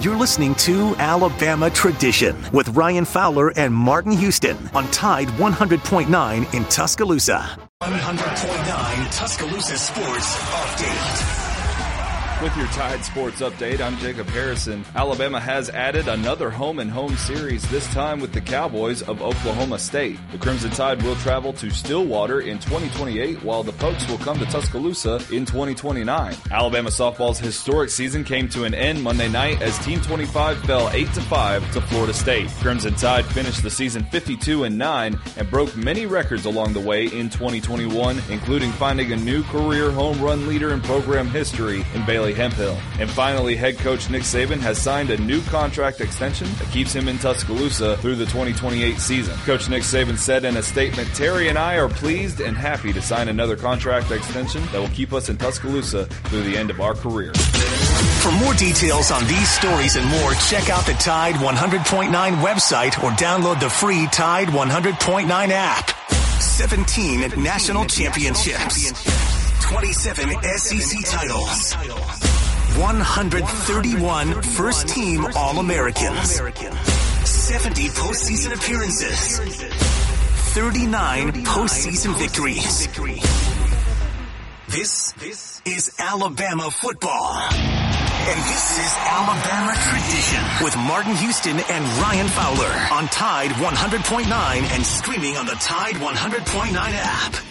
You're listening to Alabama Tradition with Ryan Fowler and Martin Houston on Tide 100.9 in Tuscaloosa. 100.9 Tuscaloosa Sports Update. With your Tide Sports Update, I'm Jacob Harrison. Alabama has added another home and home series, this time with the Cowboys of Oklahoma State. The Crimson Tide will travel to Stillwater in 2028, while the Pokes will come to Tuscaloosa in 2029. Alabama softball's historic season came to an end Monday night as Team 25 fell 8 5 to Florida State. Crimson Tide finished the season 52 and 9 and broke many records along the way in 2021, including finding a new career home run leader in program history in Bailey Hemphill. And finally, head coach Nick Saban has signed a new contract extension that keeps him in Tuscaloosa through the 2028 season. Coach Nick Saban said in a statement, Terry and I are pleased and happy to sign another contract extension that will keep us in Tuscaloosa through the end of our career. For more details on these stories and more, check out the Tide 100.9 website or download the free Tide 100.9 app. 17 national championships. 27 SEC titles. 131 first team All Americans, 70 postseason appearances, 39 postseason victories. This is Alabama football. And this is Alabama tradition with Martin Houston and Ryan Fowler on Tide 100.9 and streaming on the Tide 100.9 app.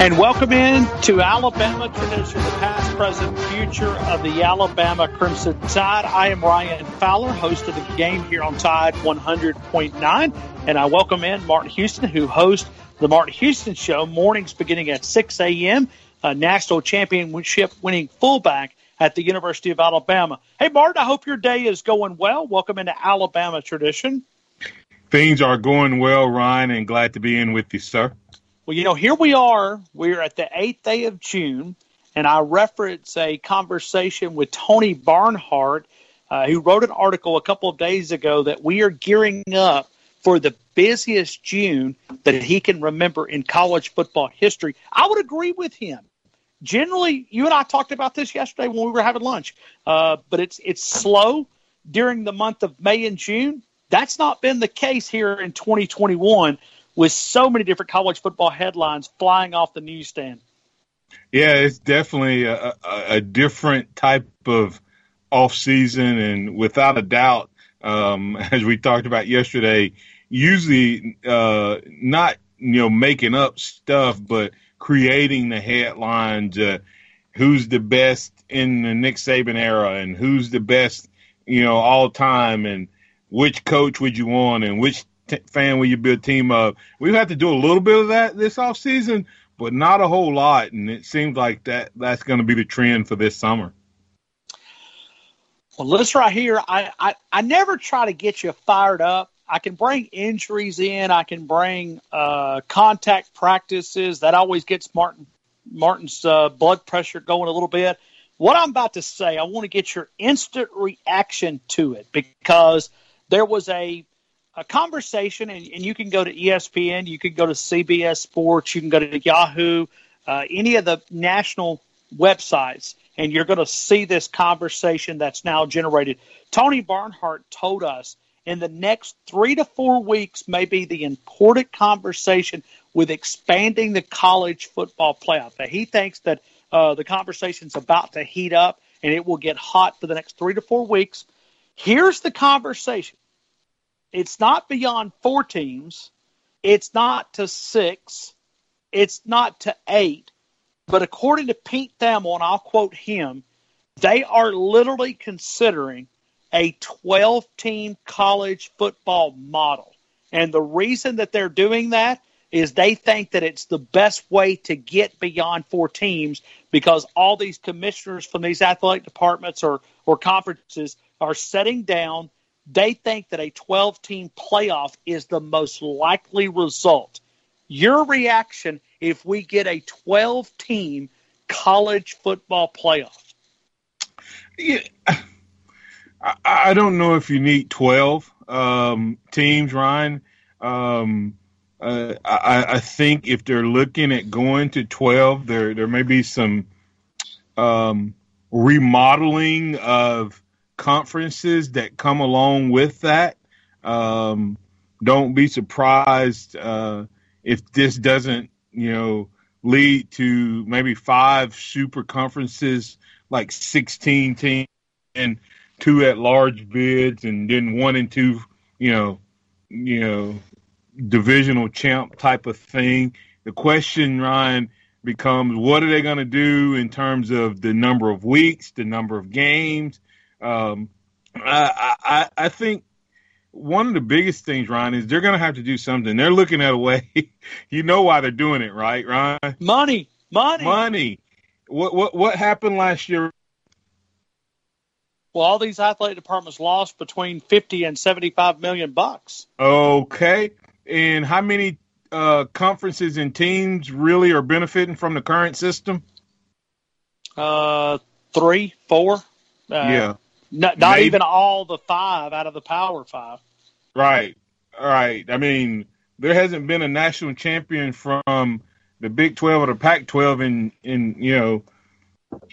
And welcome in to Alabama Tradition, the past, present, future of the Alabama Crimson Tide. I am Ryan Fowler, host of the game here on Tide 100.9. And I welcome in Martin Houston, who hosts the Martin Houston Show, mornings beginning at 6 a.m., a national championship winning fullback at the University of Alabama. Hey, Martin, I hope your day is going well. Welcome into Alabama Tradition. Things are going well, Ryan, and glad to be in with you, sir. Well, you know, here we are. We're at the eighth day of June, and I reference a conversation with Tony Barnhart, uh, who wrote an article a couple of days ago that we are gearing up for the busiest June that he can remember in college football history. I would agree with him. Generally, you and I talked about this yesterday when we were having lunch, uh, but it's it's slow during the month of May and June. That's not been the case here in 2021 with so many different college football headlines flying off the newsstand. Yeah, it's definitely a, a, different type of off season, and without a doubt, um, as we talked about yesterday, usually uh, not you know making up stuff, but creating the headlines. Uh, who's the best in the Nick Saban era, and who's the best you know all time, and which coach would you want, and which t- fan will you build a team of? We have to do a little bit of that this off season, but not a whole lot. And it seems like that that's going to be the trend for this summer. Well, this right here, I, I, I never try to get you fired up. I can bring injuries in. I can bring uh, contact practices. That always gets Martin Martin's uh, blood pressure going a little bit. What I'm about to say, I want to get your instant reaction to it because there was a a conversation, and, and, you can go to ESPN, you can go to CBS Sports, you can go to Yahoo, uh, any of the national websites, and you're going to see this conversation that's now generated. Tony Barnhart told us in the next three to four weeks may be the important conversation with expanding the college football playoff. That he thinks that uh, the conversation's about to heat up and it will get hot for the next three to four weeks. Here's the conversation it's not beyond four teams. It's not to six. It's not to eight. But according to Pete Thamel, and I'll quote him, they are literally considering a 12 team college football model. And the reason that they're doing that is they think that it's the best way to get beyond four teams because all these commissioners from these athletic departments or, or conferences are setting down they think that a 12 team playoff is the most likely result. Your reaction if we get a 12 team college football playoff? Yeah, I, I don't know if you need 12 um, teams, Ryan. Um, uh, I, I, think if they're looking at going to 12, there there may be some um, remodeling of conferences that come along with that. Um, don't be surprised uh, if this doesn't, you know, lead to maybe five super conferences, like 16 teams and two at large bids, and then one and two, you know, you know, divisional champ type of thing. The question, Ryan, becomes what are they going to do in terms of the number of weeks, the number of games? Um, I, I, I think one of the biggest things, Ron, is they're going to have to do something. They're looking at a way. you know why they're doing it, right, Ryan? Money, money, money. What what what happened last year? Well, all these athletic departments lost between fifty and seventy-five million bucks. Okay, and how many uh, conferences and teams really are benefiting from the current system? Uh, three, four. Uh, yeah. Not, not even all the five out of the Power Five. Right, right. I mean, there hasn't been a national champion from the Big Twelve or the Pac twelve in in you know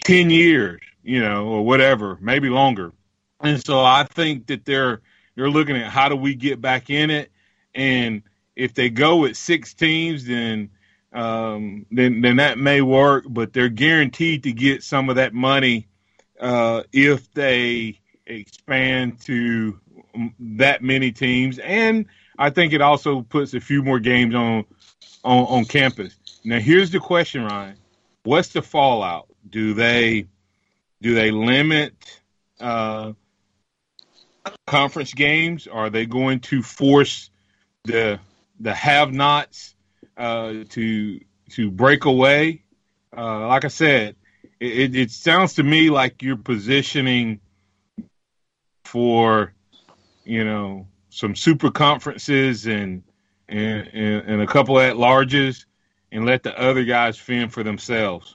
ten years, you know, or whatever, maybe longer. And so I think that they're they're looking at how do we get back in it, and if they go with six teams, then um, then then that may work. But they're guaranteed to get some of that money uh, if they expand to that many teams, and I think it also puts a few more games on on, on campus. Now, here's the question, Ryan: What's the fallout? Do they do they limit uh, conference games? Are they going to force the the have-nots uh, to to break away? Uh, like I said, it, it sounds to me like you're positioning for, you know, some super conferences and and, and, and a couple at larges and let the other guys fend for themselves.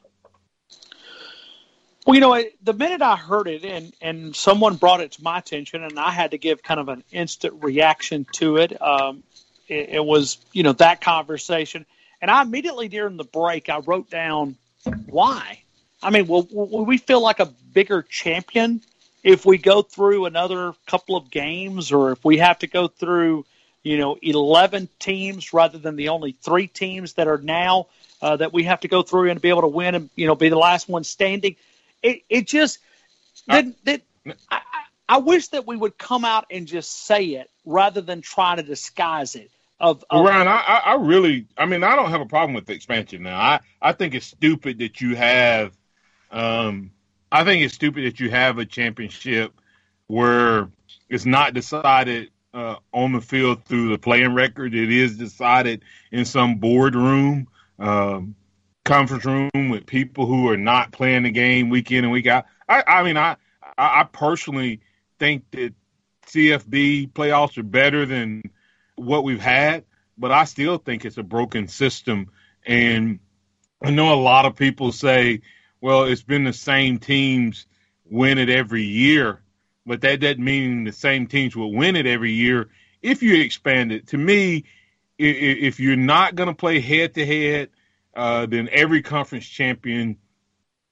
Well, you know, the minute I heard it and, and someone brought it to my attention, and I had to give kind of an instant reaction to it, um, it, it was, you know, that conversation. And I immediately during the break, I wrote down why. I mean, will, will we feel like a bigger champion if we go through another couple of games, or if we have to go through, you know, eleven teams rather than the only three teams that are now uh, that we have to go through and be able to win and you know be the last one standing? It it just that, that I, I wish that we would come out and just say it rather than try to disguise it. Of, of Ryan, I, I really, I mean, I don't have a problem with the expansion now. I, I think it's stupid that you have um, I think it's stupid that you have a championship where it's not decided uh, on the field through the playing record. It is decided in some boardroom, um, conference room with people who are not playing the game week in and week out. I, I mean, I, I personally think that CFB playoffs are better than what we've had, but I still think it's a broken system. And I know a lot of people say, well, it's been the same teams win it every year, but that doesn't mean the same teams will win it every year if you expand it. To me, if you're not going to play head to head, then every conference champion,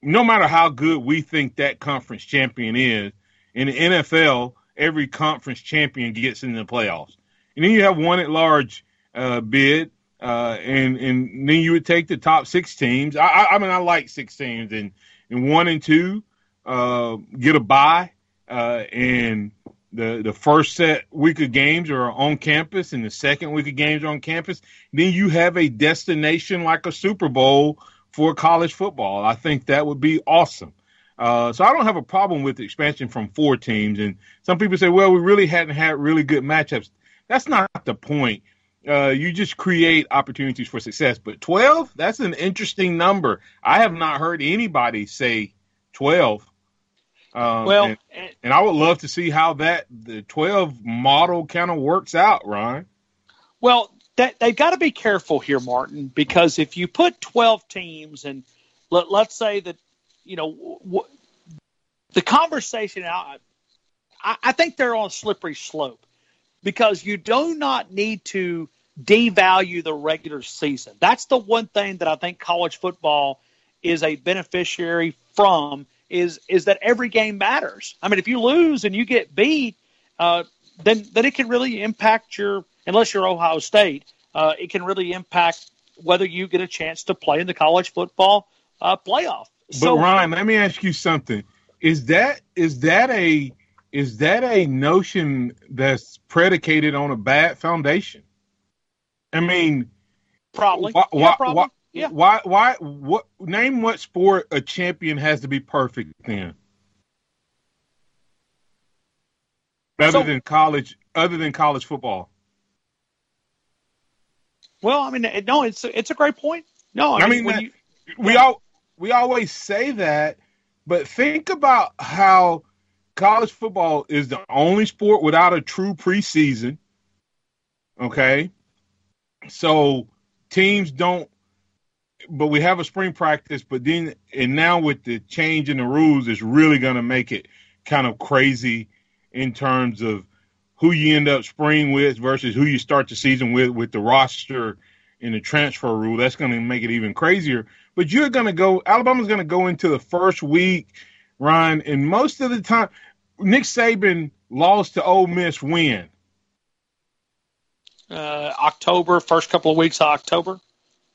no matter how good we think that conference champion is, in the NFL, every conference champion gets in the playoffs. And then you have one at large uh, bid uh, and and then you would take the top six teams. I, I, mean, I like six teams, and and one and two uh, get a bye, uh, and the the first set week of games are on campus, and the second week of games are on campus. Then you have a destination like a Super Bowl for college football. I think that would be awesome. Uh, so I don't have a problem with expansion from four teams. And some people say, well, we really hadn't had really good matchups. That's not the point uh, you just create opportunities for success. But 12, that's an interesting number. I have not heard anybody say 12. Um, well, and, and, I would love to see how that the 12 model kind of works out, Ryan. Well, that they've got to be careful here, Martin, because if you put 12 teams and let, let's say that, you know, w- the conversation, I, I think they're on a slippery slope because you do not need to devalue the regular season. That's the one thing that I think college football is a beneficiary from is is that every game matters. I mean, if you lose and you get beat, uh, then then it can really impact your unless you're Ohio State, uh, it can really impact whether you get a chance to play in the college football uh, playoff. So, Ryan, let me ask you something: is that is that a is that a notion that's predicated on a bad foundation? I mean, probably. Why, yeah, probably. Why, yeah. why? Why? What? Name what sport a champion has to be perfect in. Other so, than college, other than college football. Well, I mean, no, it's it's a great point. No, I, I mean, mean that, you, we all we always say that, but think about how college football is the only sport without a true preseason. Okay, so teams don't, but we have a spring practice. But then, and now with the change in the rules, it's really going to make it kind of crazy in terms of who you end up spring with versus who you start the season with with the roster and the transfer rule. That's going to make it even crazier. But you're going to go. Alabama's going to go into the first week, Ryan, and most of the time, Nick Saban lost to Ole Miss when? Uh, October, first couple of weeks of October.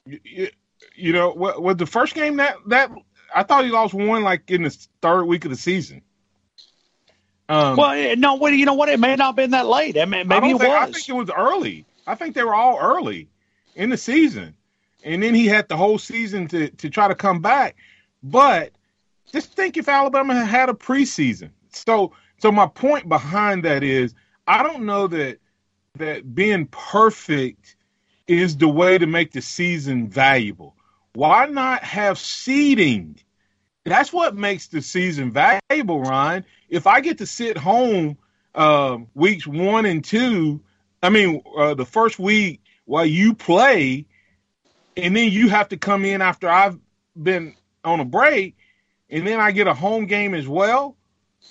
You, you know, what was the first game that that I thought he lost one like in the third week of the season. Um, well, no, what you know what? It may not have been that late. I mean, maybe I it think, was. I think it was early. I think they were all early in the season, and then he had the whole season to to try to come back. But just think if Alabama had a preseason. So, so my point behind that is, I don't know that that being perfect is the way to make the season valuable. Why not have seeding? That's what makes the season valuable, Ryan. If I get to sit home uh, weeks one and two, I mean, uh, the first week while you play, and then you have to come in after I've been on a break, and then I get a home game as well,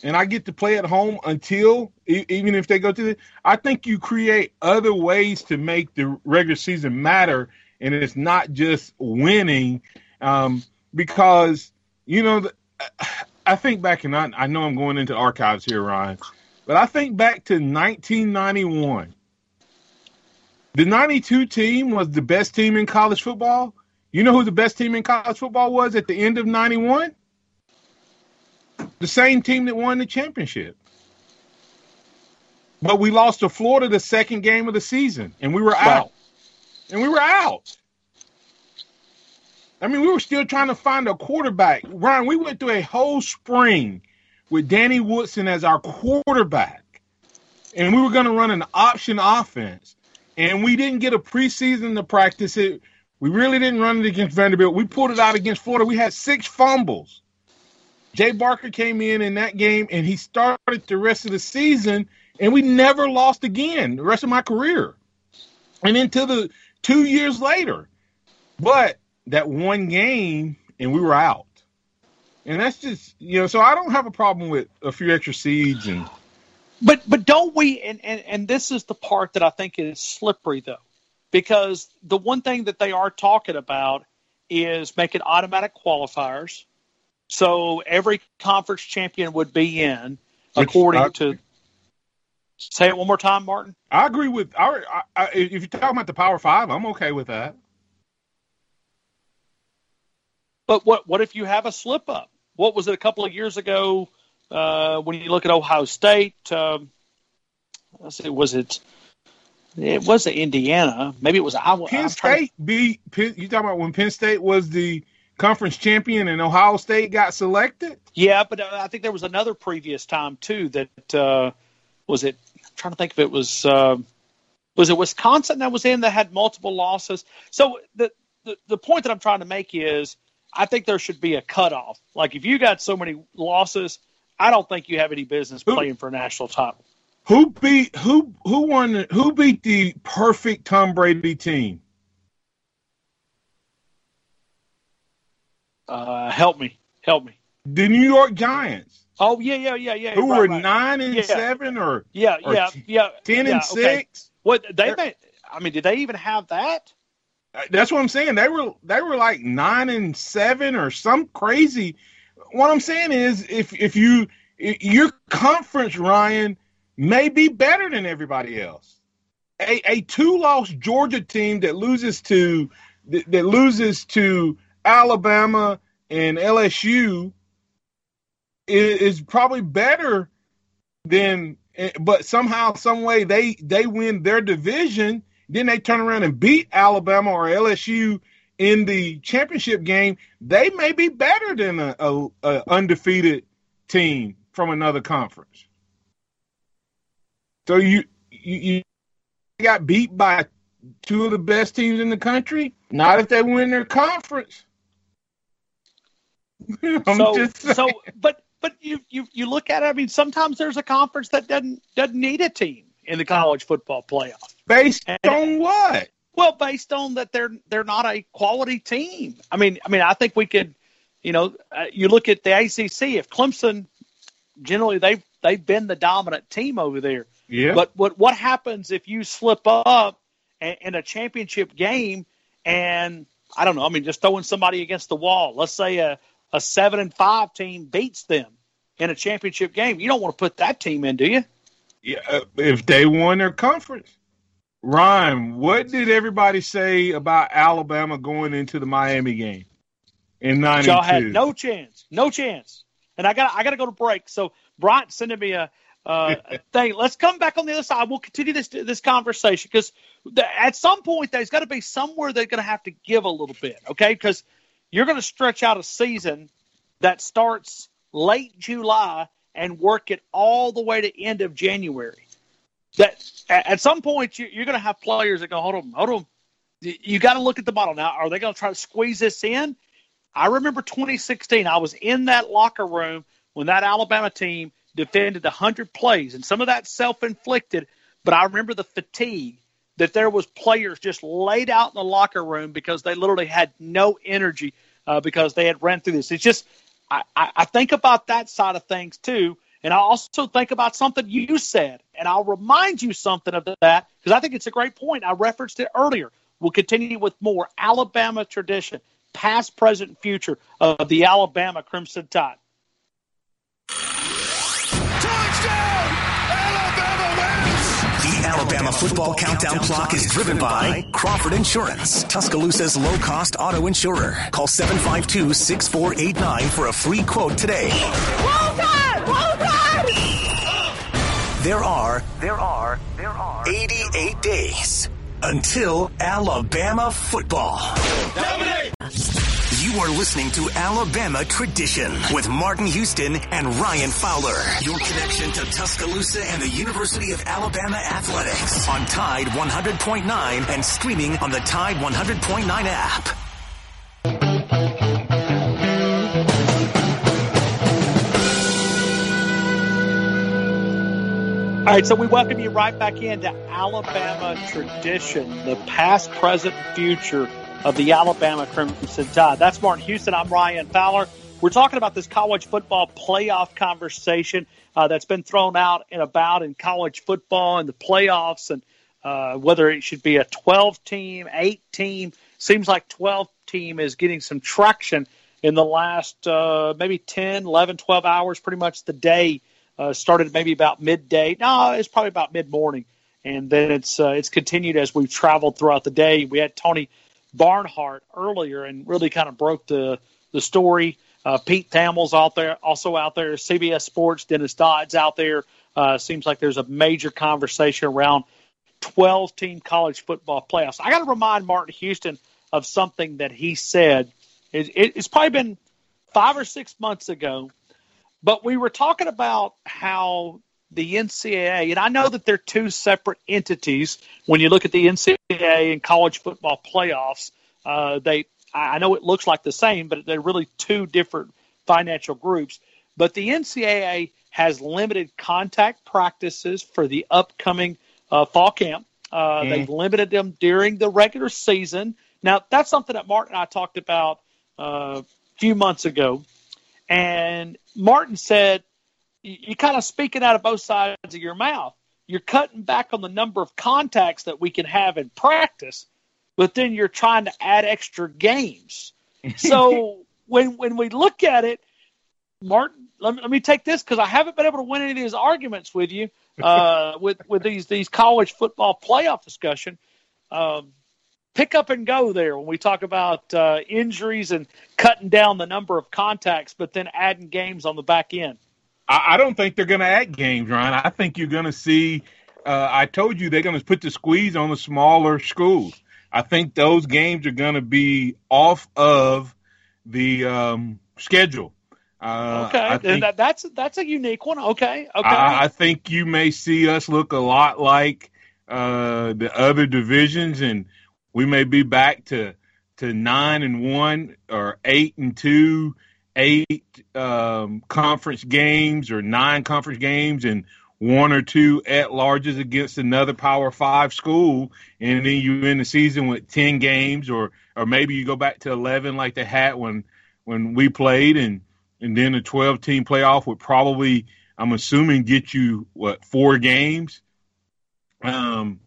and I get to play at home until even if they go to the. I think you create other ways to make the regular season matter, and it's not just winning, um, because you know, I think back, and I, I know I'm going into archives here, Ryan, but I think back to 1991. The 92 team was the best team in college football. You know who the best team in college football was at the end of 91? The same team that won the championship. But we lost to Florida the second game of the season, and we were out. And we were out. I mean, we were still trying to find a quarterback. Ryan, we went through a whole spring with Danny Woodson as our quarterback, and we were going to run an option offense. And we didn't get a preseason to practice it. We really didn't run it against Vanderbilt. We pulled it out against Florida. We had six fumbles. Jay Barker came in in that game, and he started the rest of the season, and we never lost again the rest of my career. And until the two years later. But that one game and we were out. And that's just you know, so I don't have a problem with a few extra seeds and but but don't we and, and, and this is the part that I think is slippery though. Because the one thing that they are talking about is making automatic qualifiers. So every conference champion would be in Which according I, to Say it one more time, Martin. I agree with. I, I, if you're talking about the Power Five, I'm okay with that. But what what if you have a slip up? What was it a couple of years ago uh, when you look at Ohio State? Um, let's see, was it? It was Indiana. Maybe it was Iowa. Penn State to... beat. Penn, you talking about when Penn State was the conference champion and Ohio State got selected? Yeah, but uh, I think there was another previous time too that uh, was it. I'm trying to think if it was. Uh, was it Wisconsin that was in that had multiple losses? So the, the the point that I'm trying to make is I think there should be a cutoff. Like if you got so many losses, I don't think you have any business playing for a national title. Who beat who who won who beat the perfect Tom Brady team? Uh, help me, help me. The New York Giants. Oh yeah, yeah, yeah, yeah. Who right, were right. nine and Yeah. seven or Yeah, or yeah, yeah. ten yeah, and okay. six? What they made? I mean, did they even have that? Uh, That's what I'm saying. They were they were like nine and seven or some crazy. What I'm saying is, if if you i- your conference, Ryan, may be better than everybody else. A a two loss Georgia team that loses to that loses to Alabama and LSU is, is probably better than. But somehow, some way, they they win their division then they turn around and beat Alabama or LSU in the championship game, they may be better than a, a, a undefeated team from another conference. So you, you you got beat by two of the best teams in the country. Not if they win their conference. I'm so, just so, but but you you you look at it. I mean, sometimes there's a conference that doesn't doesn't need a team in the college football playoff. based and- on what? Well, based on that, they're they're not a quality team. I mean, I mean, I think we could, you know, uh, you look at the ACC. If Clemson, generally they've they've been the dominant team over there. Yeah. But what what happens if you slip up in, in a championship game and I don't know. I mean, just throwing somebody against the wall. Let's say a a seven and five team beats them in a championship game. You don't want to put that team in, do you? Yeah, uh, if they won their conference. Ryan, what did everybody say about Alabama going into the Miami game in '92? Y'all had no chance, no chance. And I got I got to go to break. So Bryant sending me a, uh, thing. Let's come back on the other side. We'll continue this this conversation because at some point there's got to be somewhere they're going to have to give a little bit, okay? Because you're going to stretch out a season that starts late July and work it all the way to end of January. That at some point you, you're going to have players that go, hold on, hold on. You got to look at the model now. Are they going to try to squeeze this in? I remember 2016. I was in that locker room when that Alabama team defended 100 plays, and some of that self-inflicted. But I remember the fatigue that there was players just laid out in the locker room because they literally had no energy uh, because they had ran through this. It's just I, I I think about that side of things too, and I also think about something you said, and I'll remind you something of that because I think it's a great point. I referenced it earlier. We'll continue with more Alabama tradition, past, present, future of the Alabama Crimson Tide. Alabama football countdown clock is driven by Crawford Insurance, Tuscaloosa's low cost auto insurer. Call 752 6489 for a free quote today. Roll Tide! Roll Tide! There are, there are, there are 88 days until Alabama football. You are listening to Alabama Tradition with Martin Houston and Ryan Fowler. Your connection to Tuscaloosa and the University of Alabama athletics on Tide 100.9 and streaming on the Tide 100.9 app. All right, so we welcome you right back into Alabama tradition, the past, present, future of the Alabama Crimson Tide. That's Martin Houston. I'm Ryan Fowler. We're talking about this college football playoff conversation uh, that's been thrown out and about in college football and the playoffs, and uh, whether it should be a 12 team, 8 team. Seems like 12 team is getting some traction in the last uh, maybe 10, 11, 12 hours, pretty much the day uh, started maybe about midday. No, it's probably about mid morning, and then it's uh, it's continued as we've traveled throughout the day. We had Tony Barnhart earlier, and really kind of broke the the story. Uh, Pete Thamel's out there, also out there. CBS Sports, Dennis Dodd's out there. Uh, seems like there's a major conversation around 12 team college football playoffs. I got to remind Martin Houston of something that he said. It, it, it's probably been five or six months ago but we were talking about how the NCAA, and I know that they're two separate entities when you look at the NCAA and college football playoffs. Uh, they, I know it looks like the same, but they're really two different financial groups. but the NCAA has limited contact practices for the upcoming uh, fall camp. Uh, mm. They've limited them during the regular season. Now, that's something that Martin and I talked about uh, a few months ago. And Martin said, You're kind of speaking out of both sides of your mouth. You're cutting back on the number of contacts that we can have in practice, but then you're trying to add extra games. So when when we look at it, Martin, let me, let me take this because I haven't been able to win any of these arguments with you uh, with with these these college football playoff discussion. Um, pick up and go there when we talk about uh, injuries and cutting down the number of contacts, but then adding games on the back end. I, I don't think they're going to add games, Ryan. I think you're going to see. Uh, I told you they're going to put the squeeze on the smaller schools. I think those games are going to be off of the um, schedule. Uh, okay, think, that, that's that's a unique one. Okay, okay. I, I, think you may see us look a lot like uh, the other divisions, and we may be back to to nine and one or eight and two, eight um, conference games or nine conference games, and one or two at larges against another Power Five school, and then you end the season with ten games, or or maybe you go back to eleven like they had when when we played, and and then a 12 team playoff would probably, I'm assuming, get you what four games, um,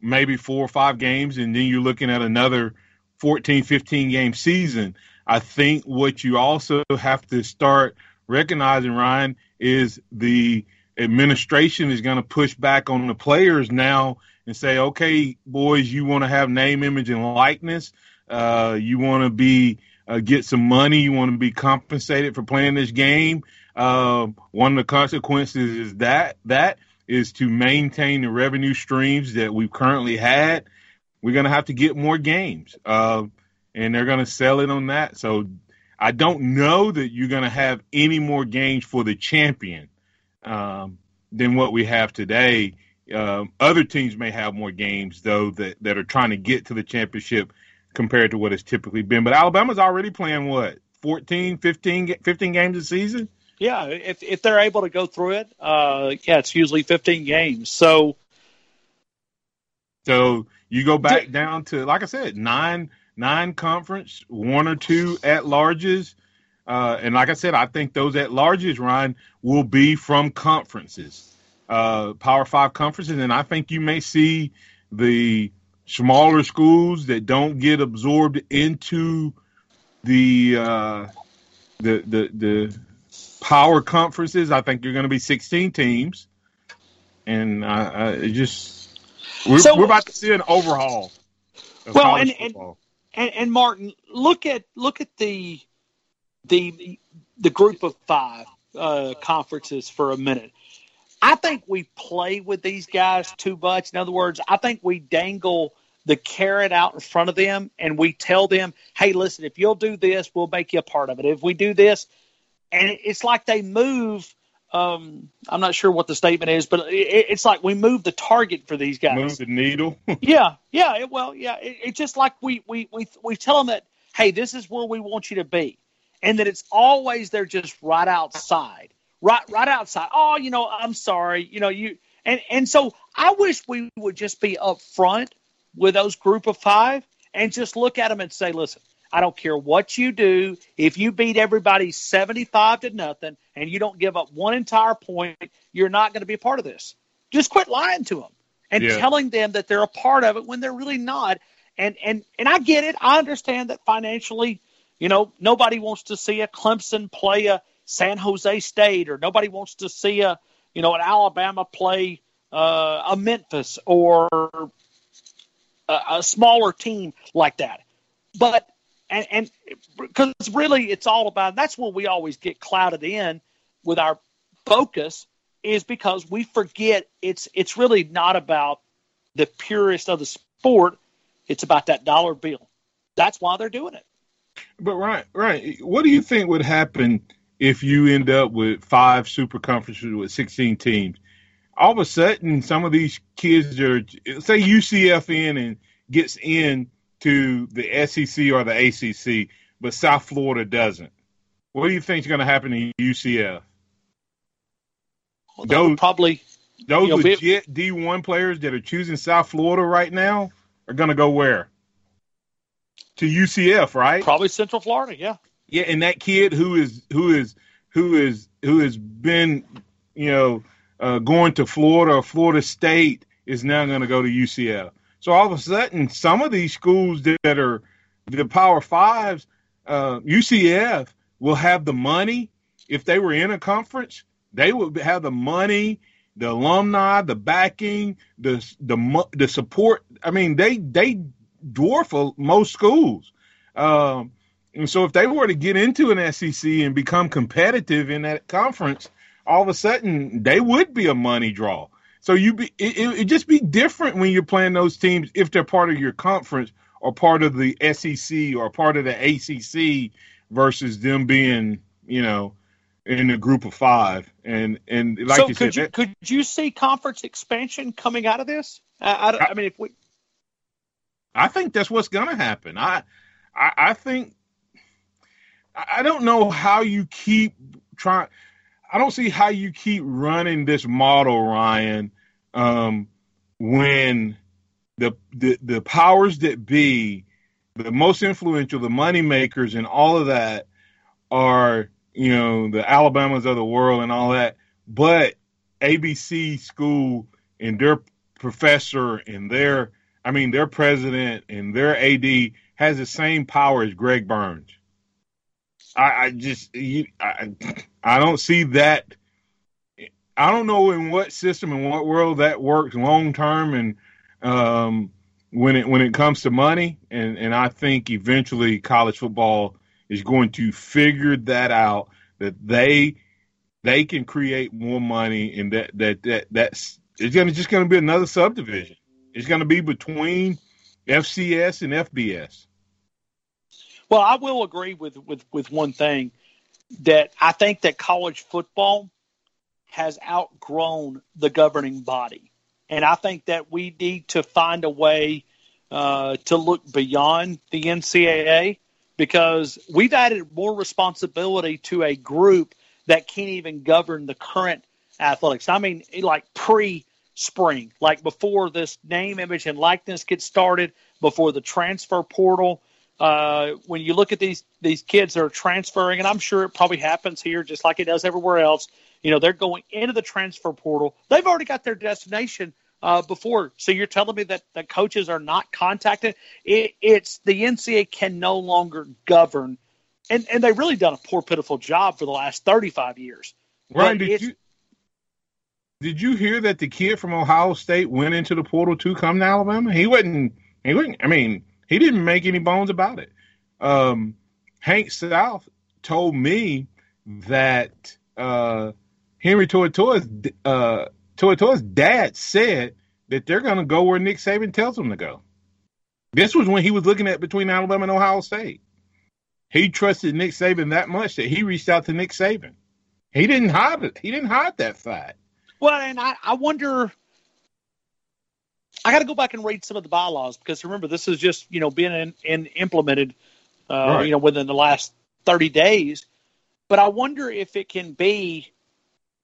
maybe four or five games, and then you're looking at another 14, 15 game season. I think what you also have to start recognizing, Ryan, is the administration is going to push back on the players now and say, okay, boys, you want to have name, image, and likeness. Uh, you want to be uh, get some money. You want to be compensated for playing this game. Uh, one of the consequences is that that is to maintain the revenue streams that we've currently had. We're going to have to get more games, uh, and they're going to sell it on that. So I don't know that you're going to have any more games for the champion um, than what we have today. Uh, other teams may have more games though that, that are trying to get to the championship compared to what it's typically been. But Alabama's already playing what 14, 15, 15 games a season. Yeah, if if they're able to go through it, uh, yeah, it's usually 15 games. So, so you go back down to like I said, nine nine conference, one or two at larges. Uh, and like I said, I think those at larges, Ryan, will be from conferences, uh, Power Five conferences, and I think you may see the smaller schools that don't get absorbed into the uh, the the the power conferences. I think you're going to be 16 teams, and I, I just we're, so, we're about to see an overhaul. well, and, and, and and Martin, look at look at the the the group of five uh, conferences for a minute. I think we play with these guys too much. In other words, I think we dangle the carrot out in front of them and we tell them, hey, listen, if you'll do this, we'll make you a part of it. If we do this, and it's like they move. Um, I'm not sure what the statement is, but it, it's like we move the target for these guys. Move the needle. yeah, yeah. It, well, yeah. It, it's just like we we we we tell them that, hey, this is where we want you to be, and that it's always they're just right outside right right outside. Oh, you know, I'm sorry. You know, you and and so I wish we would just be upfront with those group of five and just look at them and say, listen, I don't care what you do. If you beat everybody 75 to nothing and you don't give up one entire point, you're not going to be a part of this. Just quit lying to them and yeah. telling them that they're a part of it when they're really not. And and and I get it. I understand that financially, you know, nobody wants to see a Clemson play a San Jose State, or nobody wants to see a you know an Alabama play uh, a Memphis or a, a smaller team like that. But and and because really it's all about that's when we always get clouded in with our focus is because we forget it's it's really not about the purest of the sport. It's about that dollar bill. That's why they're doing it. But right, right. What do you think would happen if you end up with five super conferences with 16 teams. All of a sudden, some of these kids are, say UCF in and gets in to the SEC or the ACC, but South Florida doesn't. What do you think is going to happen in UCF? Well, those, probably those you know, legit D one players that are choosing South Florida right now are going to go where? To UCF, right? Probably Central Florida, yeah. Yeah, and that kid who is who is who is who has been, you know, uh, going to Florida or Florida State is now going to go to UCF. So all of a sudden, some of these schools that are the Power Fives, uh, UCF will have the money. If they were in a conference, they would have the money, the alumni, the backing, the the the support. I mean, they they dwarf most schools. Um, and so if they were to get into an SEC and become competitive in that conference, all of a sudden they would be a money draw. So you be it, it just be different when you're playing those teams if they're part of your conference or part of the SEC or part of the ACC versus them being, you know, in a group of five. And and like so you could said, you, that, could you see conference expansion coming out of this? I, I, I mean, if we, I think that's what's going to happen. I, I, I think I don't know how you keep trying. I don't see how you keep running this model, Ryan, um, when the, the the powers that be, the most influential, the money makers, and all of that are you know the Alabamas of the world and all that, but ABC school and their professor and their I mean their president and their AD has the same power as Greg Burns. I, I just you, I, I don't see that. I don't know in what system and what world that works long term, and um, when it when it comes to money, and and I think eventually college football is going to figure that out that they they can create more money, and that that that that's it's gonna just gonna be another subdivision. It's gonna be between FCS and FBS. Well, I will agree with, with, with one thing that I think that college football has outgrown the governing body. And I think that we need to find a way uh, to look beyond the NCAA because we've added more responsibility to a group that can't even govern the current athletics. I mean, like pre spring, like before this name, image, and likeness gets started, before the transfer portal uh, when you look at these these kids that are transferring, and I'm sure it probably happens here just like it does everywhere else. You know, they're going into the transfer portal. They've already got their destination uh, before. So you're telling me that that coaches are not contacted? It, it's the NCAA can no longer govern, and and they've really done a poor, pitiful job for the last 35 years. Ryan, did you did you hear that the kid from Ohio State went into the portal to come to Alabama? He wasn't. He wasn't. I mean he didn't make any bones about it. Um, Hank South told me that uh, Henry To'oTo'o's uh, dad said that they're going to go where Nick Saban tells them to go. This was when he was looking at between Alabama and Ohio State. He trusted Nick Saban that much that he reached out to Nick Saban. He didn't hide it. He didn't hide that fact. Well, and I, I wonder I got to go back and read some of the bylaws because remember this is just you know being in, in implemented, uh, right. you know, within the last thirty days. But I wonder if it can be,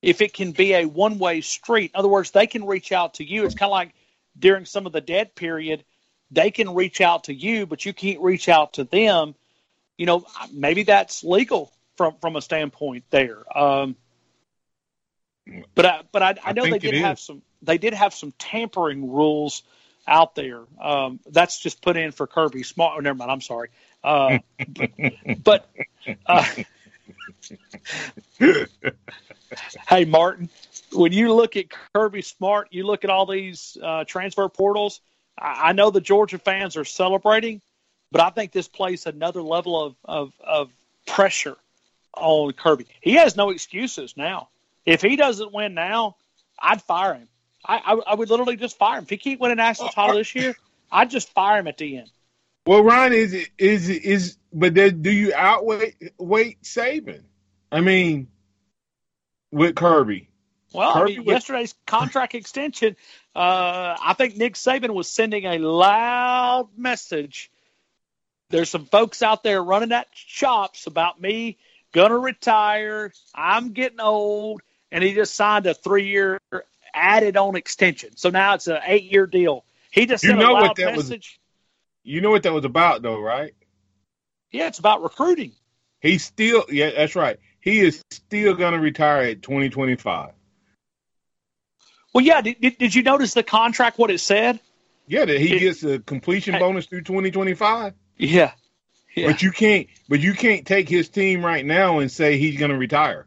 if it can be a one way street. In other words, they can reach out to you. It's kind of like during some of the dead period, they can reach out to you, but you can't reach out to them. You know, maybe that's legal from from a standpoint there. Um, but I, but I, I, I know they did have some they did have some tampering rules out there. Um, that's just put in for Kirby Smart. Oh, never mind. I'm sorry. Uh, but, uh, hey, Martin, when you look at Kirby Smart, you look at all these uh, transfer portals. I, I, know the Georgia fans are celebrating, but I think this places another level of, of, of pressure on Kirby. He has no excuses now. If he doesn't win now, I'd fire him. I, I, I would literally just fire him. If he keep winning national title this year, I'd just fire him at the end. Well, Ron, is is is but then do you outweigh weight Saban? I mean, with Kirby. Well, Kirby I mean, yesterday's contract extension, uh, I think Nick Saban was sending a loud message. There's some folks out there running at shops about me gonna retire. I'm getting old and he just signed a three-year added-on extension. So now it's an eight-year deal. He just You sent know a what loud that was- message. You know what that was about, though, right? Yeah, it's about recruiting. He's still, yeah, that's right. He is still going to retire at 2025. Well, yeah. Did, did, did you notice the contract? What it said? Yeah, that he It- gets a completion bonus through 2025. Yeah. Yeah. But you can't, but you can't take his team right now and say he's going to retire.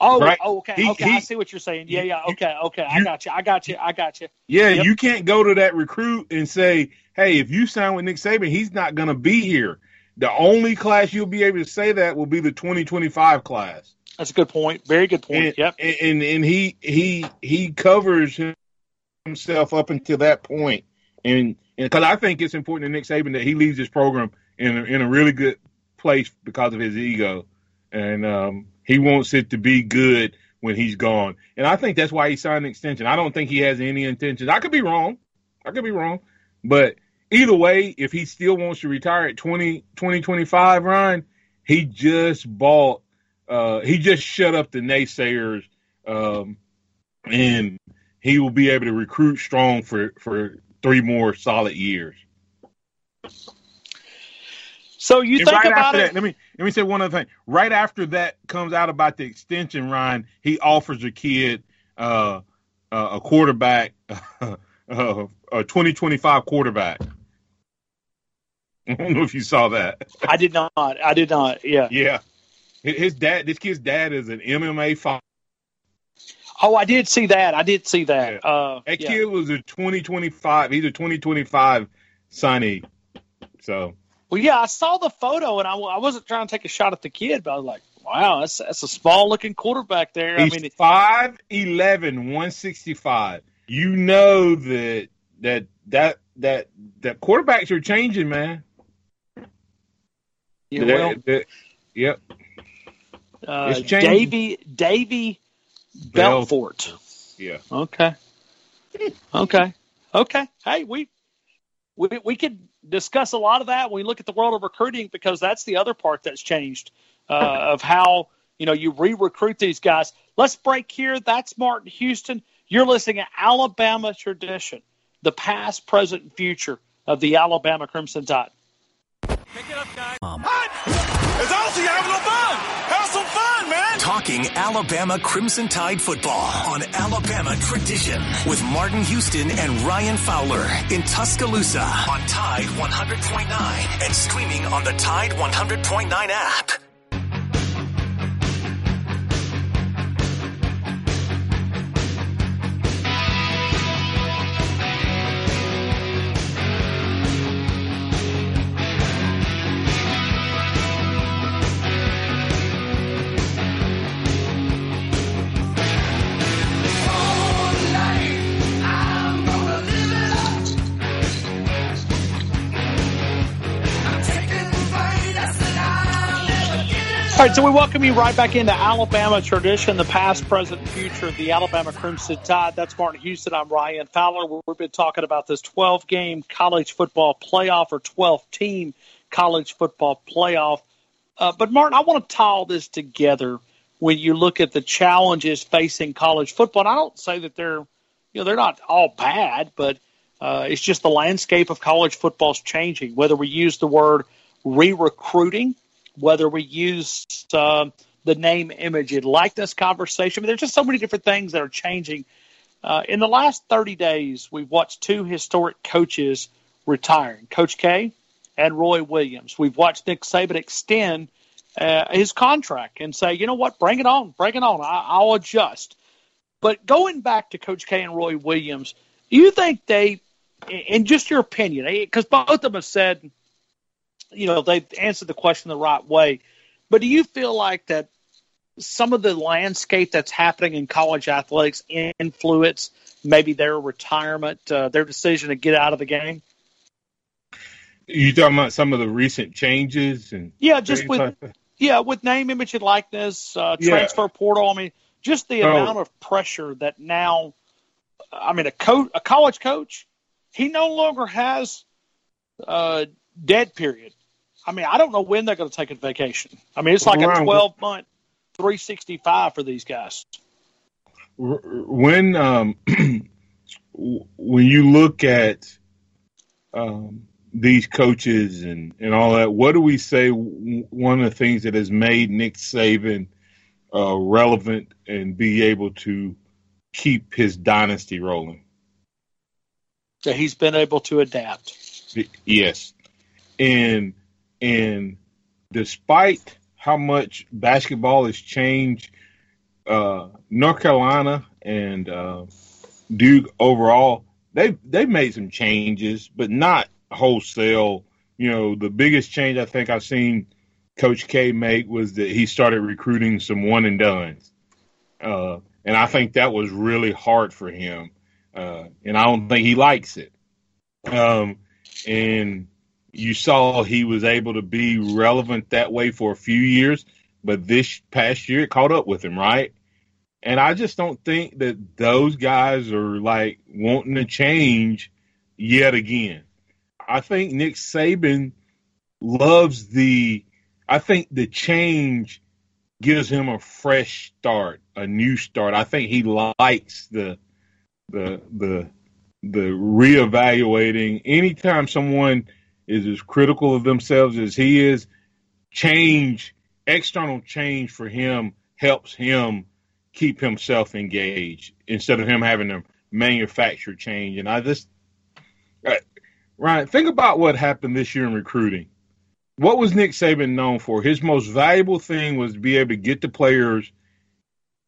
Oh, Right. oh, okay, He- okay. I see what you're saying. Yeah, yeah. you- Okay, okay. I got you. I got you. I got you. Yeah, Yep. you can't go to that recruit and say, "Hey, if you sign with Nick Saban, he's not going to be here." The only class you'll be able to say that will be the 2025 class. That's a good point. Very good point. And, yep. and and and he he he covers himself up until that point. point, and because I think it's important to Nick Saban that he leaves his program in a, in a really good place because of his ego, and um, he wants it to be good when he's gone. And I think that's why he signed an extension. I don't think he has any intentions. I could be wrong. I could be wrong, but either way, if he still wants to retire at 20, 2025, Ryan, he just bought uh, he just shut up the naysayers, um, and he will be able to recruit strong for for three more solid years. So you And think right about it. that, let me let me say one other thing. Right after that comes out about the extension, Ryan, he offers a kid uh, uh, a quarterback, uh, a twenty twenty five quarterback. I don't know if you saw that. I did not. I did not. Yeah. Yeah, his dad, this kid's dad is an MMA fighter. Oh, I did see that. I did see that. Uh, That yeah. kid was a 2025. He's a 2025 signee. So Well, yeah, I saw the photo, and I, I wasn't trying to take a shot at the kid, but I was like, wow, that's that's a small looking quarterback there. I he's mean, 5'11", 165. You know that that that that that quarterbacks are changing, man. yeah, They're- well, they're- yep. uh, it's changing. Davi Davi Belfort. Yeah. Okay. Okay. Okay. Hey, we we we could discuss a lot of that when we look at the world of recruiting because that's the other part that's changed uh, of how you know you re-recruit these guys. Let's break here. That's Martin Houston. You're listening to Alabama Tradition, the past, present, and future of the Alabama Crimson Tide. Pick it up, It's Talking Alabama Crimson Tide football on Alabama Tradition with Martin Houston and Ryan Fowler in Tuscaloosa on Tide 100.9 and streaming on the Tide 100.9 app. All right, so we welcome you right back into Alabama tradition, the past, present, future of the Alabama Crimson Tide. That's Martin Houston. I'm Ryan Fowler. We've been talking about this 12 game college football playoff or 12 team college football playoff. Uh, but, Martin, I want to tie all this together when you look at the challenges facing college football. And I don't say that they're, you know, they're not all bad, but uh, it's just the landscape of college football is changing. Whether we use the word re recruiting, whether we use uh, the name, image, and likeness conversation. I mean, there's just so many different things that are changing. Uh, in the last 30 days, we've watched two historic coaches retiring Coach K and Roy Williams. We've watched Nick Saban extend uh, his contract and say, you know what, bring it on, bring it on. I, I'll adjust. But going back to Coach K and Roy Williams, do you think they, in just your opinion, because both of them have said, you know, they've answered the question the right way. But do you feel like that some of the landscape that's happening in college athletics influence maybe their retirement, uh, their decision to get out of the game? You talking about some of the recent changes and Yeah, just with like yeah, with name, image, and likeness, uh, Yeah. transfer portal. I mean, just the Oh. amount of pressure that now. I mean, a coach, a college coach, he no longer has a dead period. I mean, I don't know when they're going to take a vacation. I mean, it's like Right. a twelve month, 365 for these guys. When um, when you look at um, these coaches and, and all that, what do we say? One of the things that has made Nick Saban uh, relevant and be able to keep his dynasty rolling. That he's been able to adapt. Yes, and and despite how much basketball has changed, uh, North Carolina and uh, Duke overall, they they've made some changes, but not wholesale. You know, the biggest change I think I've seen Coach K make was that he started recruiting some one and dones. Uh, and I think that was really hard for him. Uh, and I don't think he likes it. Um, and you saw he was able to be relevant that way for a few years, but this past year it caught up with him, right? And I just don't think that those guys are like wanting to change yet again. I think Nick Saban loves the I think the change gives him a fresh start, a new start. I think he likes the the the the reevaluating. Anytime someone is as critical of themselves as he is, change, external change for him helps him keep himself engaged instead of him having to manufacture change. And I just, uh, Ryan, think about what happened this year in recruiting what was Nick Saban known for? His most valuable thing was to be able to get the players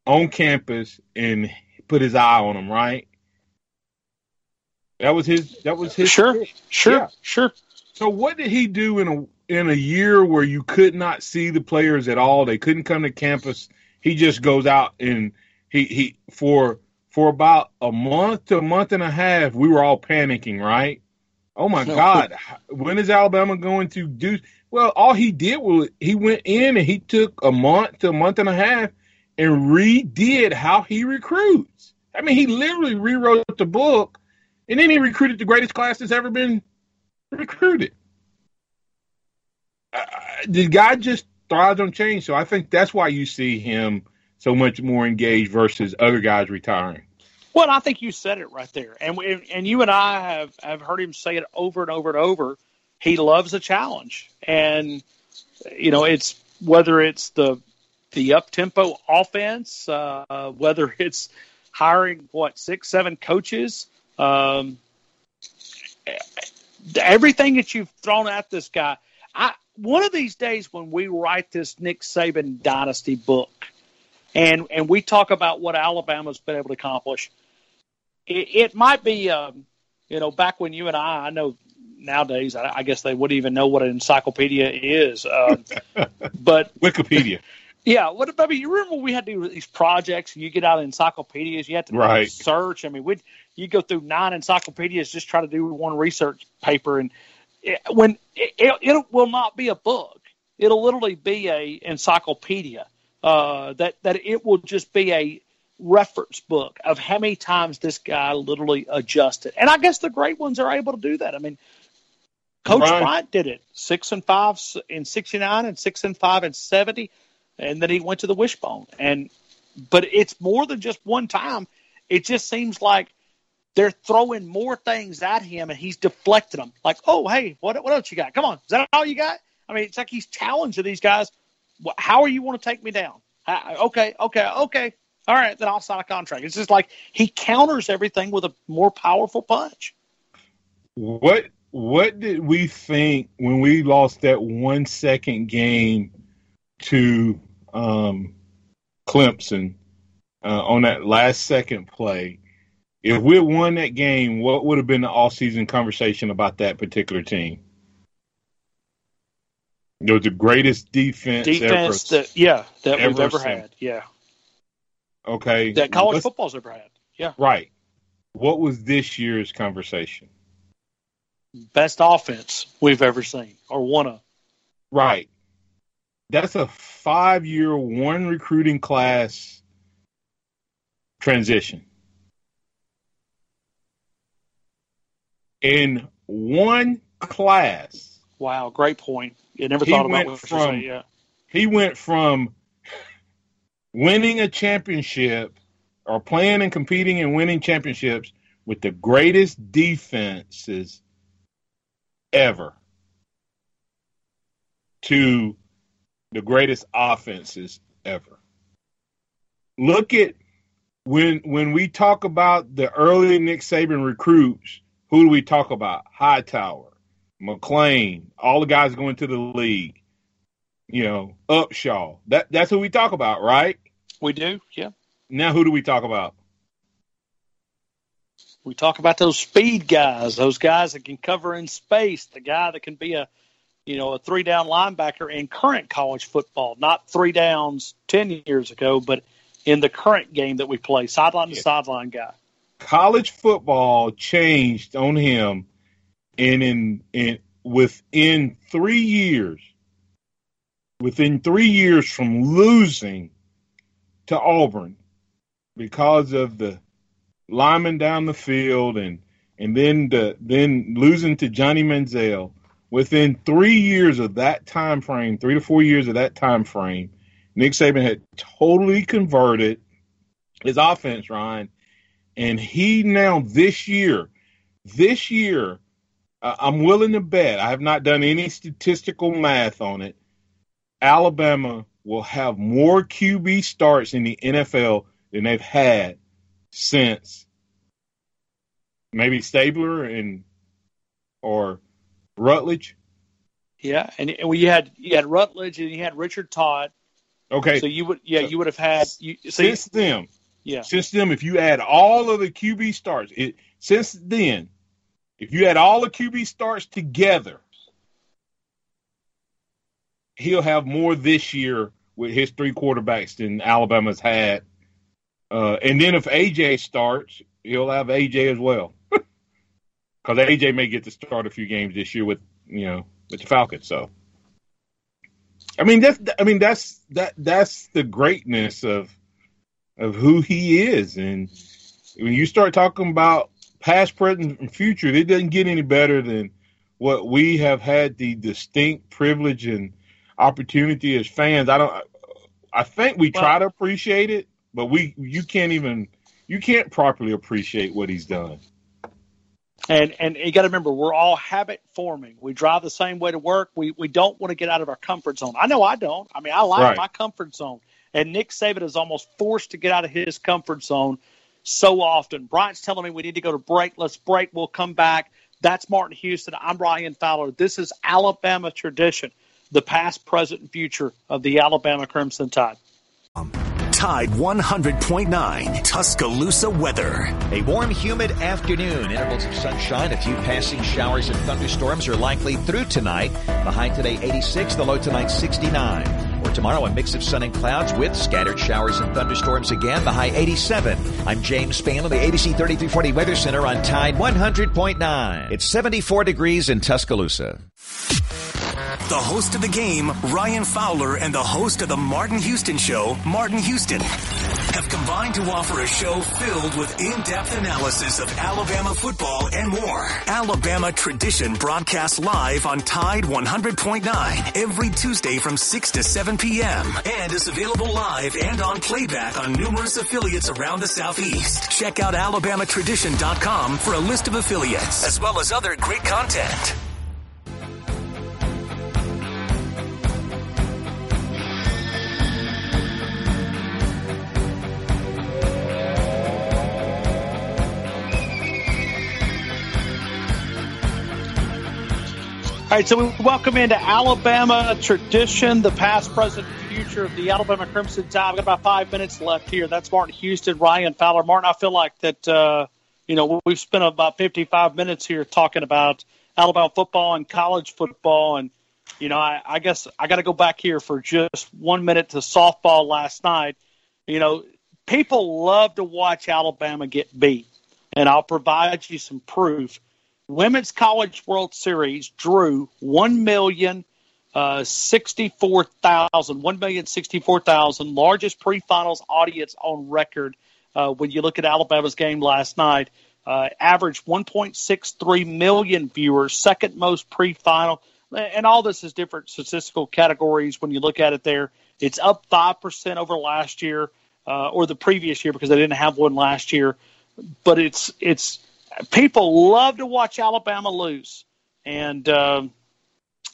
on campus and put his eye on them, right? That was his. That was his. Sure, sure, yeah. sure. So what did he do in a in a year where you could not see the players at all? They couldn't come to campus. He just goes out and he he for for about a month to a month and a half. We were all panicking, right? Oh my God! When is Alabama going to do? Well, all he did was he went in and he took a month to a month and a half and redid how he recruits. I mean, he literally rewrote the book and then he recruited the greatest class that's ever been recruited. Uh, the guy just thrives on change. So I think that's why you see him so much more engaged versus other guys retiring. Well, I think you said it right there, and and you and I have have heard him say it over and over and over he loves a challenge, and you know it's whether it's the the up tempo offense, uh, whether it's hiring what six seven coaches. Um, everything that you've thrown at this guy, I one of these days when we write this Nick Saban dynasty book, and and we talk about what Alabama's been able to accomplish, it, it might be, um, you know, back when you and I, I know nowadays, I, I, guess they wouldn't even know what an encyclopedia is. Um, but Wikipedia. Yeah, what I mean, you remember we had to do these projects, and you get out of encyclopedias, you have to right. search. I mean, we you go through nine encyclopedias just try to do one research paper, and it, when it, it, it, will not be a book, it'll literally be a encyclopedia. Uh, that that it will just be a reference book of how many times this guy literally adjusted. And I guess the great ones are able to do that. I mean, Coach Bryant, Bryant did it six and five in '69 and six and five in '70, and then he went to the wishbone. And but it's more than just one time. It just seems like they're throwing more things at him, and he's deflecting them. Like, oh, hey, what what else you got? Come on, is that all you got? I mean, it's like he's challenging these guys. How are you want to take me down? okay, okay, okay. All right, then I'll sign a contract. It's just like he counters everything with a more powerful punch. What what did we think when we lost that one second game to um, Clemson uh, on that last second play? If we had won that game, what would have been the off-season conversation about that particular team? It was the greatest defense, defense ever, that yeah that ever we've ever seen. had. Yeah. Okay. That college Let's, football's ever had. Yeah. Right. What was this year's conversation? best offense we've ever seen, or one of. Right. That's a five year, one recruiting class transition. In one class. Wow, great point. You never thought about what from, saying, yeah. He went from winning a championship or playing and competing and winning championships with the greatest defenses ever to the greatest offenses ever. Look at when when we talk about the early Nick Saban recruits, who do we talk about? Hightower, McClain, all the guys going to the league, you know, Upshaw. That that's who we talk about, right? We do, yeah. Now who do we talk about? We talk about those speed guys, those guys that can cover in space, the guy that can be a you know, a three down linebacker in current college football, not three downs 10 years ago, but in the current game that we play, sideline to sideline guy. College football changed on him, and in, in within three years, within three years from losing to Auburn because of the lineman down the field and and then the then losing to Johnny Manziel within three years of that time frame, three to four years of that time frame, Nick Saban had totally converted his offense, Ryan, and he now this year, this year, uh, I'm willing to bet. I have not done any statistical math on it. Alabama will have more QB starts in the NFL than they've had since maybe Stabler and or Rutledge. Yeah, and well, you had you had Rutledge and you had Richard Todd. Okay, so you would yeah you would have had you, so since you, them yeah since then, if you add all of the QB starts it since then if you add all the QB starts together he'll have more this year with his three quarterbacks than Alabama's had. Uh, and then if AJ starts, he'll have AJ as well because AJ may get to start a few games this year with you know with the Falcons. So, I mean that's I mean that's that that's the greatness of of who he is, and when you start talking about past, present, and future, it doesn't get any better than what we have had the distinct privilege and opportunity as fans. I don't. I think we try to appreciate it, but we you can't even you can't properly appreciate what he's done. And and you got to remember, we're all habit forming. We drive the same way to work. We we don't want to get out of our comfort zone. I know I don't. I mean, I like right. my comfort zone. And Nick Saban is almost forced to get out of his comfort zone so often. Brian's telling me we need to go to break. Let's break. We'll come back. That's Martin Houston. I'm Ryan Fowler. This is Alabama tradition, the past, present, and future of the Alabama Crimson Tide. Tide 100.9 Tuscaloosa weather. A warm, humid afternoon. Intervals of sunshine. A few passing showers and thunderstorms are likely through tonight. The high today 86, the low tonight 69. Or tomorrow, a mix of sun and clouds with scattered showers and thunderstorms again. The high 87. I'm James Spann of the ABC 3340 Weather Center on Tide 100.9. It's 74 degrees in Tuscaloosa. The host of the game, Ryan Fowler, and the host of the Martin Houston Show, Martin Houston, have combined to offer a show filled with in-depth analysis of Alabama football and more. Alabama Tradition broadcasts live on Tide 100.9 every Tuesday from 6 to 7 p.m. and is available live and on playback on numerous affiliates around the Southeast. Check out alabamatradition.com for a list of affiliates as well as other great content. All right, so we welcome into Alabama tradition, the past, present, future of the Alabama Crimson Tide. We've got about five minutes left here. That's Martin Houston, Ryan Fowler. Martin, I feel like that, uh, you know, we've spent about 55 minutes here talking about Alabama football and college football. And, you know, I, I guess I got to go back here for just one minute to softball last night. You know, people love to watch Alabama get beat, and I'll provide you some proof Women's College World Series drew 1 million uh, 64,000, 1 million 64,000, largest pre-finals audience on record. Uh, when you look at Alabama's game last night, uh, averaged 1.63 million viewers, second most pre-final. and all this is different statistical categories when you look at it there. It's up 5% over last year uh, or the previous year because they didn't have one last year. But it's, it's, people love to watch Alabama lose. And, um,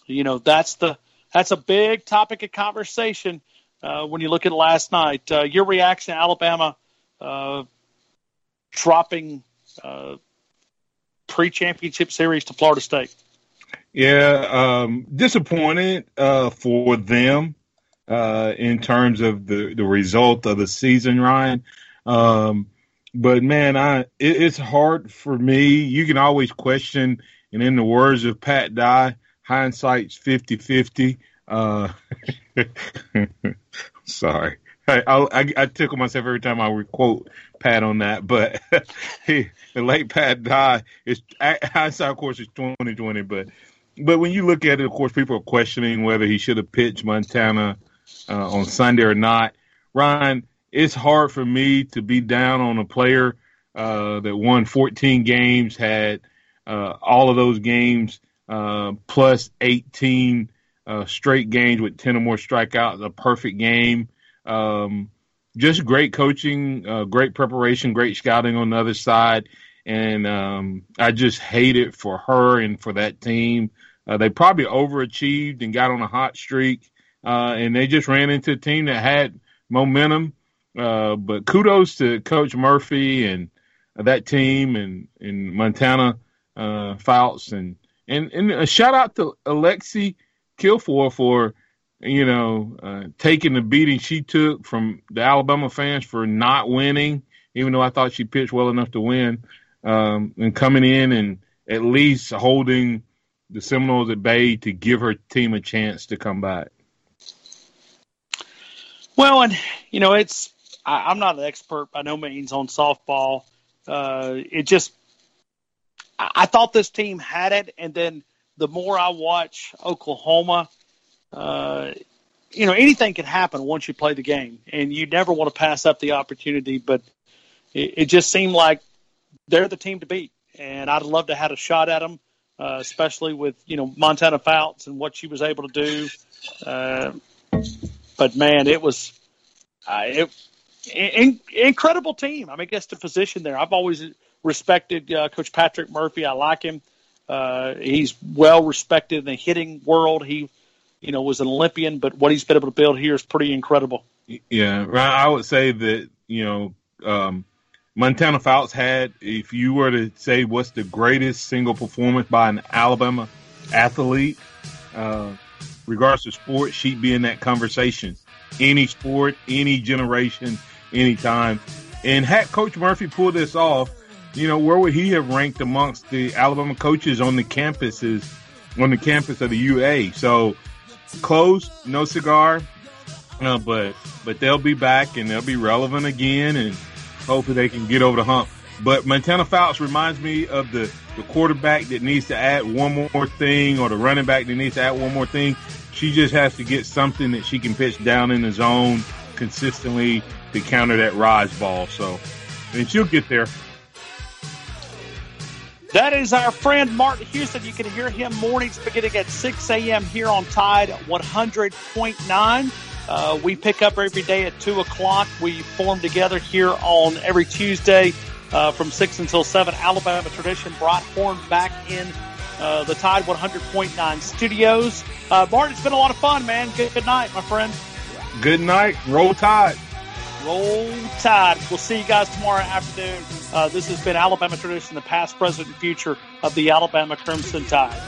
you know, that's the, that's a big topic of conversation uh, when you look at last night. Uh, your reaction, Alabama uh, dropping uh, pre-championship series to Florida State. Yeah, um, disappointed uh, for them uh, in terms of the, the result of the season, Ryan. Um, but man, I it, it's hard for me. You can always question, and in the words of Pat Dye, hindsight's 50-50. Uh, sorry. I, I, I, tickle myself every time I quote Pat on that, but he, the late Pat Dye is hindsight, of course, is twenty twenty. But but when you look at it, of course, people are questioning whether he should have pitched Montana uh, on Sunday or not. Ryan, it's hard for me to be down on a player uh, that won 14 games, had uh, all of those games uh, plus 18 uh, straight games with 10 or more strikeouts, a perfect game. Um, just great coaching, uh, great preparation, great scouting on the other side. And um, I just hate it for her and for that team. Uh, they probably overachieved and got on a hot streak, and they just ran into a team that had momentum. Uh, but kudos to Coach Murphy and that team and, and Montana uh, Fouts and, and and a shout out to Alexi Kilfoyle for you know, uh, taking the beating she took from the Alabama fans for not winning, even though I thought she pitched well enough to win, um, and coming in and at least holding the Seminoles at bay to give her team a chance to come back. Well, and you know, it's I, am not an expert by no means on softball. Uh, it just I, I thought this team had it, and then the more I watch Oklahoma uh, you know, anything can happen once you play the game, and you never want to pass up the opportunity. But it, it just seemed like they're the team to beat, and I'd love to have a shot at them, uh, especially with you know Montana Fouts and what she was able to do. Uh, but man, it was uh, it, in, incredible team. I mean, guess the position there. I've always respected uh, Coach Patrick Murphy. I like him. Uh, he's well respected in the hitting world. He you know, was an Olympian, but what he's been able to build here is pretty incredible. Yeah, I would say that you know, um, Montana Fouts had, if you were to say what's the greatest single performance by an Alabama athlete, uh, regardless of sport, she'd be in that conversation. Any sport, any generation, anytime. And had Coach Murphy pulled this off, you know, where would he have ranked amongst the Alabama coaches on the campuses, on the campus of the UA? So close, no cigar, uh, but but they'll be back and they'll be relevant again, and hopefully they can get over the hump. But Montana Fouts reminds me of the, the quarterback that needs to add one more thing, or the running back that needs to add one more thing. She just has to get something that she can pitch down in the zone consistently to counter that rise ball. So, and she'll get there. That is our friend Martin Houston. You can hear him mornings beginning at 6 a.m. here on Tide 100.9. Uh, we pick up every day at 2 o'clock. We form together here on every Tuesday uh, from 6 until 7. Alabama tradition brought Horn back in uh, the Tide 100.9 studios. Uh, Martin, it's been a lot of fun, man. Good, good night, my friend. Good night. Roll Tide. Roll Tide. We'll see you guys tomorrow afternoon. Uh, this has been Alabama Tradition, the past, present, and future of the Alabama Crimson Tide.